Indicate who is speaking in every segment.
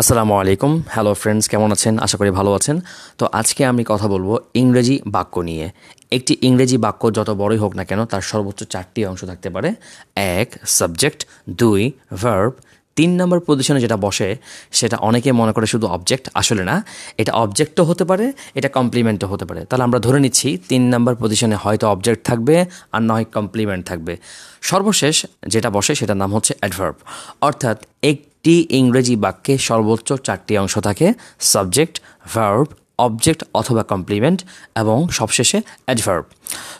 Speaker 1: আসসালামু আলাইকুম। Hello friends কেমন আছেন? আশা করি ভালো আছেন। তো আজকে আমি কথা বলব ইংরেজি বাক্য নিয়ে। একটি ইংরেজি বাক্য যত বড়ই হোক না কেন, তার সর্বোচ্চ চারটি অংশ থাকতে পারে। এক সাবজেক্ট দুই ভার্ব তিন নম্বর পজিশনে যেটা বসে, সেটা অনেকে মনে করে শুধু অবজেক্ট আসলে না। এটা অবজেক্টও হতে পারে, এটা কমপ্লিমেন্টও হতে পারে। তাহলে আমরা ধরে নিচ্ছি, তিন নম্বর পজিশনে হয়তো অবজেক্ট থাকবে, আর নয় কমপ্লিমেন্ট থাকবে। সর্বশেষ যেটা বসে, সেটার নাম হচ্ছে অ্যাডভার্ব অর্থাৎ একটি ইংরেজি বাক্যে সর্বোচ্চ চারটি অংশ থাকে সাবজেক্ট ভার্ব অবজেক্ট অথবা কমপ্লিমেন্ট এবং সবশেষে অ্যাডভার্ব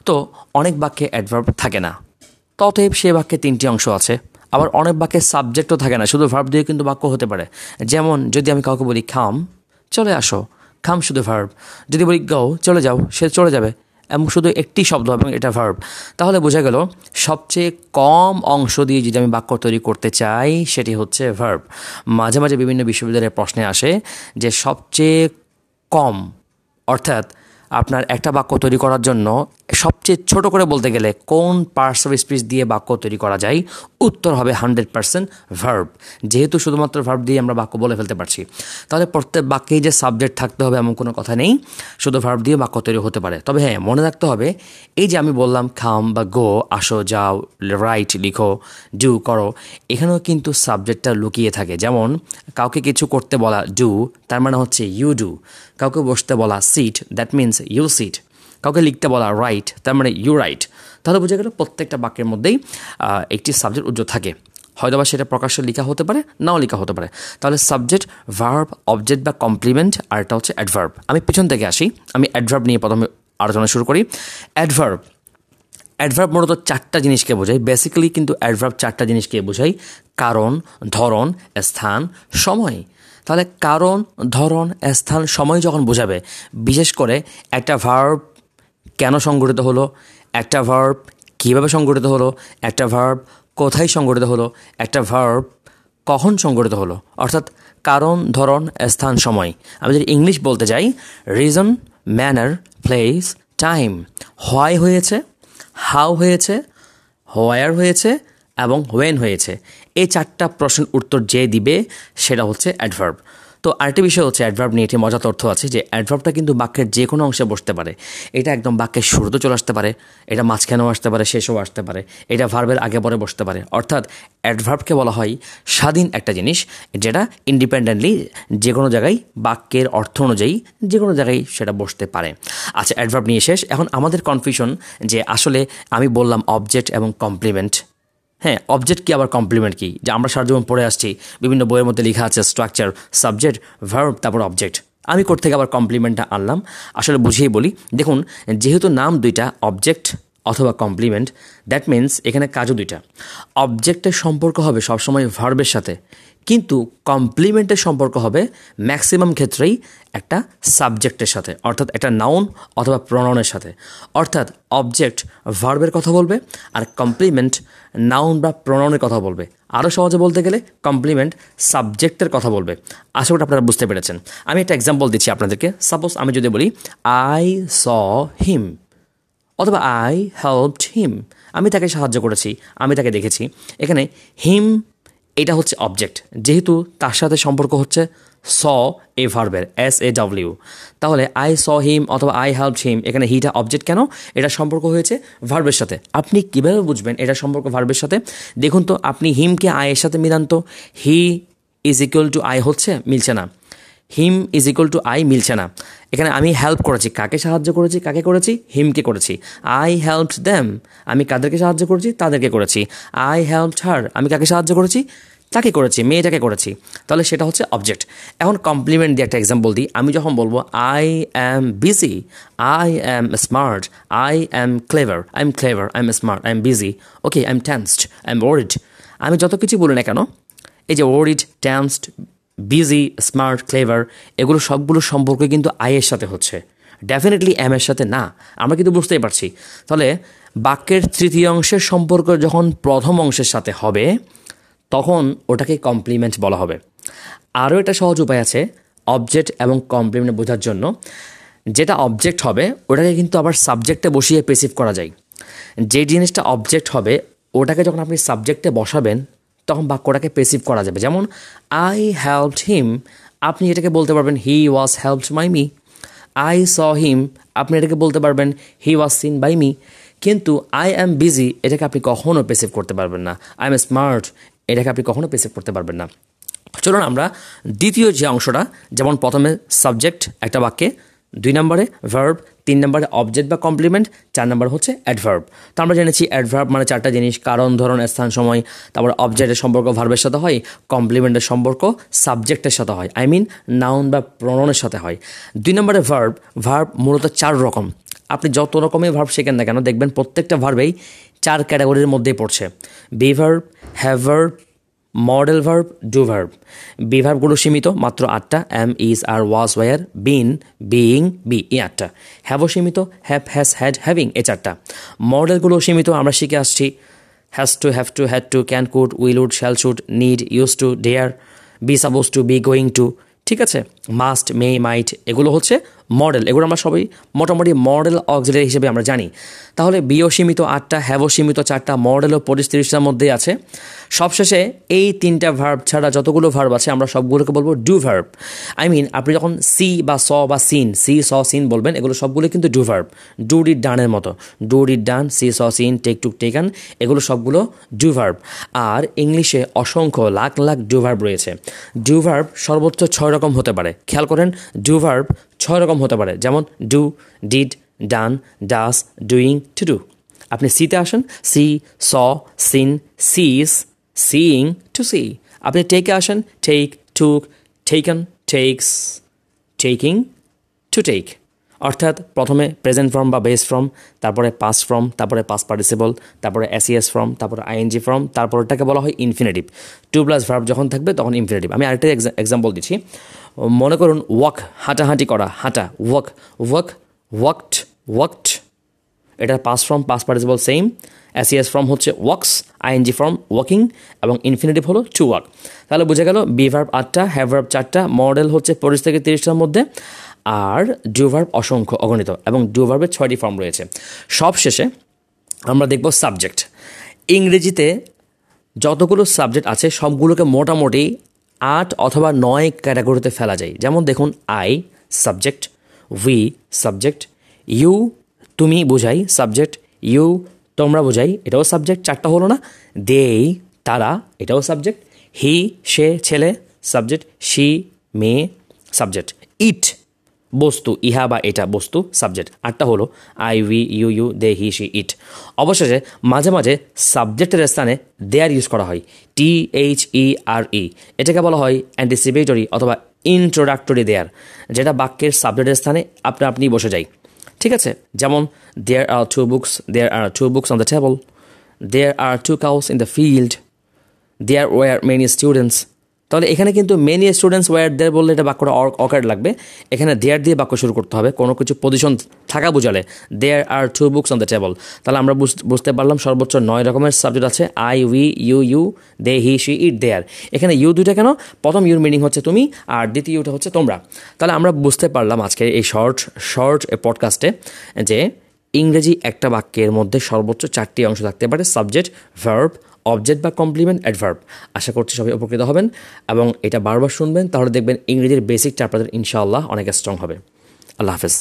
Speaker 1: তো অনেক বাক্যে অ্যাডভার্ব থাকে না। ততএব সে বাক্যে তিনটি অংশ আছে। আবার অনেক বাক্যে সাবজেক্টও থাকে না। শুধু ভার্ব দিয়ে কিন্তু বাক্য হতে পারে। যেমন, যদি আমি কাউকে বলি, খাম, চলে আসো। খাম শুধু ভার্ব যদি বলি, গাও, চলে যাও, সে চলে যাবে। এবং শুধু একটি শব্দ এবং এটা ভার্ব তাহলে বোঝা গেল, সবচেয়ে কম অংশ দিয়ে যদি আমি বাক্য তৈরি করতে চাই, সেটি হচ্ছে ভার্ব মাঝে মাঝে বিভিন্ন বিশ্ববিদ্যালয়ের প্রশ্নে আসে যে সবচেয়ে কম, অর্থাৎ আপনার একটা বাক্য তৈরি করার জন্য সবচেয়ে ছোট করে বলতে গেলে কোন পার্টস অফ স্পিচ দিয়ে বাক্য তৈরি করা যায়, উত্তর হবে হান্ড্রেড পার্সেন্ট ভার্ব যেহেতু শুধুমাত্র ভার্ব দিয়ে আমরা বাক্য বলে ফেলতে পারছি। তাহলে প্রত্যেক বাক্যেই যে সাবজেক্ট থাকতে হবে এমন কোনো কথা নেই, শুধু ভার্ব দিয়ে বাক্য তৈরি হতে পারে। তবে হ্যাঁ মনে রাখতে হবে, এই যে আমি বললাম খাম বা গো আসো, যাও রাইট লিখো ডু করো, এখানেও কিন্তু সাবজেক্টটা লুকিয়ে থাকে। যেমন, কাউকে কিছু করতে বলা ডু তার মানে হচ্ছে ইউ ডু কাউকে বসতে বলা sit that means you sit কাউকে লিখতে বলা রাইট তার মানে ইউ রাইট তাহলে বোঝা গেল প্রত্যেকটা বাক্যের মধ্যেই একটি সাবজেক্ট উজ্জ্বল থাকে। হয়তো বা সেটা প্রকাশ্যে লেখা হতে পারে, নাও লেখা হতে পারে। তাহলে সাবজেক্ট ভার্ব অবজেক্ট বা কমপ্লিমেন্ট আর এটা হচ্ছে অ্যাডভার্ব আমি পিছন থেকে আসি, আমি অ্যাডভার্ব নিয়ে প্রথমে আলোচনা শুরু করি। অ্যাডভার্ব অ্যাডভার্ব মূলত চারটা জিনিসকে বোঝায়। বেসিক্যালি কিন্তু অ্যাডভার্ব চারটা জিনিসকে বোঝায়। কারণ, ধরন, স্থান, সময়। তাহলে কারণ, ধরন, স্থান, সময় যখন বোঝাবে, বিশেষ করে একটা ভার্ব কেন সংগঠিত হলো? একটা ভার্ব কীভাবে সংগঠিত হলো? একটা ভার্ব কোথায় সংগঠিত হলো? একটা ভার্ব কখন সংগঠিত হলো? অর্থাৎ কারণ, ধরন, স্থান, সময়। আমি যদি ইংলিশ বলতে যাই reason manner place time why হয়েছে হাউ হয়েছে হোয়ার হয়েছে এবং ওয়েন হয়েছে। এই চারটা প্রশ্নের উত্তর যে দিবে, সেটা হচ্ছে অ্যাডভার্ব তো আরেকটি বিষয় হচ্ছে অ্যাডভার্ব নিয়ে একটি মজা তথ্য আছে যে অ্যাডভার্বটা কিন্তু বাক্যের যে কোনো অংশে বসতে পারে। এটা একদম বাক্যের শুরুতে চলে আসতে পারে, এটা মাঝখানেও আসতে পারে, শেষেও আসতে পারে, এটা ভার্বের আগে পরে বসতে পারে। অর্থাৎ অ্যাডভার্বকে বলা হয় স্বাধীন একটা জিনিস যেটা ইন্ডিপেন্ডেন্টলি যে কোনো জায়গায় বাক্যের অর্থ অনুযায়ী যে কোনো জায়গায় সেটা বসতে পারে। আচ্ছা অ্যাডভার্ব নিয়ে শেষ। এখন আমাদের কনফিউশন যে আসলে আমি বললাম অবজেক্ট এবং কমপ্লিমেন্ট হ্যাঁ অবজেক্ট কি, আবার কমপ্লিমেন্ট কি? যে আমরা সারা জীবন পড়ে আসছি, বিভিন্ন বইয়ের মধ্যে লেখা আছে স্ট্রাকচার সাবজেক্ট ভার্ব তারপর অবজেক্ট আমি থেকে আবার কমপ্লিমেন্টটা আনলাম? আসলে বুঝিয়ে বলি, দেখুন, যেহেতু নাম দুইটা অবজেক্ট অথবা কমপ্লিমেন্ট দ্যাট মিন্স এখানে কাজও দুইটা। অবজেক্টের সম্পর্ক হবে সবসময় ভার্বের সাথে, কিন্তু কমপ্লিমেন্টের সম্পর্ক হবে ম্যাক্সিমাম ক্ষেত্রেই একটা সাবজেক্টের সাথে, অর্থাৎ একটা নাউন অথবা প্রনাউনের সাথে। অর্থাৎ অবজেক্ট ভার্বের কথা বলবে, আর কমপ্লিমেন্ট নাউন বা প্রণনের কথা বলবে। আরও সহজে বলতে গেলে কমপ্লিমেন্ট সাবজেক্টের কথা বলবে। আশা করি আপনারা বুঝতে পেরেছেন। আমি একটা এক্সাম্পল দিচ্ছি আপনাদেরকে। সাপোজ আমি যদি বলি আই স হিম অথবা আই হেল্পড হিম আমি তাকে সাহায্য করেছি, আমি তাকে দেখেছি। এখানে হিম এটা হচ্ছে অবজেক্ট যেহেতু তার সাথে সম্পর্ক হচ্ছে স এ ভার্বের এস এ ডাব্লিউ তাহলে আই স হিম অথবা আই হেল্প হিম এখানে হিটা অবজেক্ট কেন? এটা সম্পর্ক হয়েছে ভার্বের সাথে। আপনি কীভাবে বুঝবেন এটা সম্পর্ক ভার্বের সাথে? দেখুন তো, আপনি হিমকে আয়ের সাথে মিলান তো he is equal to I হচ্ছে, মিলছে না। Him is equal to I মিলছে না। এখানে আমি হেল্প করেছি। কাকে সাহায্য করেছি? কাকে করেছি? হিমকে করেছি। আই হেল্প দ্যাম আমি কাদেরকে সাহায্য করেছি? তাদেরকে করেছি। আই হেল্প হার আমি কাকে সাহায্য করেছি? তাকে করেছি। মেয়েটাকে করেছি। তাহলে সেটা হচ্ছে অবজেক্ট এখন কমপ্লিমেন্ট দিয়ে একটা এক্সাম্পল দিই। আমি যখন বলব I am busy I am smart I am clever I am clever I am smart I am busy okay I am tensed I am worried আমি যত কিছু বলি না কেন, এই যে worried tensed busy smart clever এগুলো সবগুলো সম্পর্ক কিন্তু আয়ের সাথে হচ্ছে। ডেফিনেটলি এম এর সাথে না। আমরা কিন্তু বুঝতেই পারছি। তাহলে বাক্যের তৃতীয় অংশের সম্পর্ক যখন প্রথম অংশের সাথে হবে, তখন ওটাকে কমপ্লিমেন্ট বলা হবে। আরও একটা সহজ উপায় আছে অবজেক্ট এবং কমপ্লিমেন্ট বোঝার জন্য। যেটা অবজেক্ট হবে, ওটাকে কিন্তু আবার সাবজেক্টে বসিয়ে পেসিভ করা যায়। যে জিনিসটা অবজেক্ট হবে, ওটাকে যখন আপনি সাবজেক্টে বসাবেন তখন বাক্যটাকে পেসিভ করা যাবে। যেমন আই হেল্পড হিম আপনি এটাকে বলতে পারবেন he was helped my me I saw him আপনি এটাকে বলতে পারবেন he was seen by me কিন্তু আই অ্যাম বিজি এটাকে আপনি কখনও পেসিভ করতে পারবেন না। আই এম স্মার্ট এটাকে আপনি কখনও পেসিভ করতে পারবেন না। চলুন আমরা দ্বিতীয় যে অংশটা, যেমন প্রথমে সাবজেক্ট একটা বাক্যে দুই নম্বরে ভার্ব তিন নম্বরে অবজেক্ট বা কমপ্লিমেন্ট চার নম্বর হচ্ছে অ্যাডভার্ব তো আমরা জেনেছি অ্যাডভার্ব মানে চারটা জিনিস, কারণ, ধরন, স্থান, সময়, তারপর অবজেক্টের সম্পর্ক ভার্বের সাথে হয় কমপ্লিমেন্টের সম্পর্ক সাবজেক্টের সাথে হয় আই মিন নাউন বা প্রণনের সাথে হয়। দুই নম্বরে ভার্ব ভার্ব মূলত চার রকম। আপনি যত রকমের ভার্ব শেখেন না কেন, দেখবেন প্রত্যেকটা ভার্বেই চার ক্যাটাগরির মধ্যেই পড়ছে। Be verb modal verb do verb be ভার্বগুলো সীমিত, মাত্র আটটা am is are was were been being be এই আটটা। হ্যাভও সীমিত হ্যাভ হ্যাজ হ্যাড হ্যাভিং এ চারটা। মডেলগুলো সীমিত, আমরা শিখে আসছি। Has to have to had to can could will would shall should need use to dare be suppose to be going to ঠিক আছে? মাস্ট মে মাইট এগুলো হচ্ছে মডেল, এগুলো আমরা সবাই মোটামুটি মডেল অক্সিলারি হিসেবে আমরা জানি। তাহলে বিও সীমিত আটটা হ্যাভও সীমিত চারটা মডেলও পরিস্থিতিটার মধ্যেই আছে। সবশেষে এই তিনটা ভার্ব ছাড়া যতগুলো ভার্ব আছে, আমরা সবগুলোকে বলব ডু ভার্ব আই মিন আপনি যখন সি বা স বা সিন, সি, স, সিন বলবেন, এগুলো সবগুলো কিন্তু ডু ভার্ব ডু ডিড ডানের মতো। Do did done see, saw, seen take took taken এগুলো সবগুলো ডু ভার্ব আর ইংলিশে অসংখ্য, লাখ লাখ ডু ভার্ব রয়েছে। ডু ভার্ব সর্বোচ্চ ছয় রকম হতে পারে। খেয়াল করেন ডু ভার্ব ছয় রকম হতে পারে। যেমন do did done does doing to do আপনি সিতে আসেন। See saw seen sees seeing to see আপনি টেকে আসেন। Take took taken takes taking to take অর্থাৎ প্রথমে প্রেজেন্ট ফর্ম বা বেস ফর্ম তারপরে পাস ফর্ম তারপরে পাস পার্টিসিপল তারপরে এসিএস ফর্ম তারপরে আইএনজি ফর্ম তারপরটাকে বলা হয় ইনফিনিটিভ টু প্লাস ভার্ব যখন থাকবে তখন ইনফিনিটিভ আমি আরেকটা এক্সাম্পল দিচ্ছি। মনে করুন ওয়াক হাঁটাহাঁটি করা, হাঁটা ওয়াক ওয়াক ওয়াকড ওয়াকড এটার past form past participle same s es form হচ্ছে ওয়াক্স আইএনজি ফর্ম ওয়াকিং এবং ইনফিনিটিভ হলো টু ওয়াক তাহলে বুঝে গেল বি ভার্ব আটটা হ্যাভ ভার্ব চারটা মডেল হচ্ছে পঁচিশ থেকে তিরিশটার মধ্যে। আর ডু ভার্ব অসংখ্য, অগণিত, এবং ডু ভার্বের ছয়টি ফর্ম রয়েছে। সবশেষে আমরা দেখব সাবজেক্ট ইংরেজিতে যতগুলো সাবজেক্ট আছে, সবগুলোকে মোটামুটি আট অথবা নয় ক্যাটাগরিতে ফেলা যায়। যেমন দেখুন I subject we subject you তুমি বোঝাই সাবজেক্ট ইউ তোমরা বোঝাই, এটাও সাবজেক্ট চারটা হলো না? দেই তারা, এটাও সাবজেক্ট হি সে, ছেলে সাবজেক্ট শি মেয়ে সাবজেক্ট ইট বস্তু, ইহা বা এটা বস্তু সাবজেক্ট আটটা হলো I we you you they he she it অবশেষে, মাঝে মাঝে সাবজেক্টের স্থানে দেয়ার ইউজ করা হয়। টি এইচ ই আর ই এটাকে বলা হয় অ্যান্টিসিপেটরি অথবা ইন্ট্রোডাক্টরি দেয়ার যেটা বাক্যের সাবজেক্টের স্থানে আপনা আপনি বসে যায়। ঠিক আছে? যেমন there are two books there are two books on the table there are two cows in the field there were many students তাহলে এখানে কিন্তু মেনি স্টুডেন্টস ওয়ার দেয়ার বললে এটা বাক্যটা অকার লাগবে। এখানে দেয়ার দিয়ে বাক্য শুরু করতে হবে। কোনো কিছু পজিশন থাকা বোঝালে there are two books on the table তাহলে আমরা বুঝতে পারলাম সর্বোচ্চ নয় রকমের সাবজেক্ট আছে। I we you you they he she it there এখানে ইউ দুইটা কেন? প্রথম ইউর মিনিং হচ্ছে তুমি আর দ্বিতীয় ইউটা হচ্ছে তোমরা। তাহলে আমরা বুঝতে পারলাম আজকে এই শর্ট শর্ট পডকাস্টে যে ইংরেজি একটা বাক্যের মধ্যে সর্বোচ্চ চারটি অংশ থাকতে পারে সাবজেক্ট ভার্ব অবজেক্ট বা কমপ্লিমেন্ট অ্যাডভার্ব আশা করছি সবাই উপকৃত হবেন এবং এটা বারবার শুনবেন, তাহলে দেখবেন ইংরেজির বেসিক আপনাদের ইনশাআল্লাহ অনেক স্ট্রং হবে। আল্লাহ হাফেজ।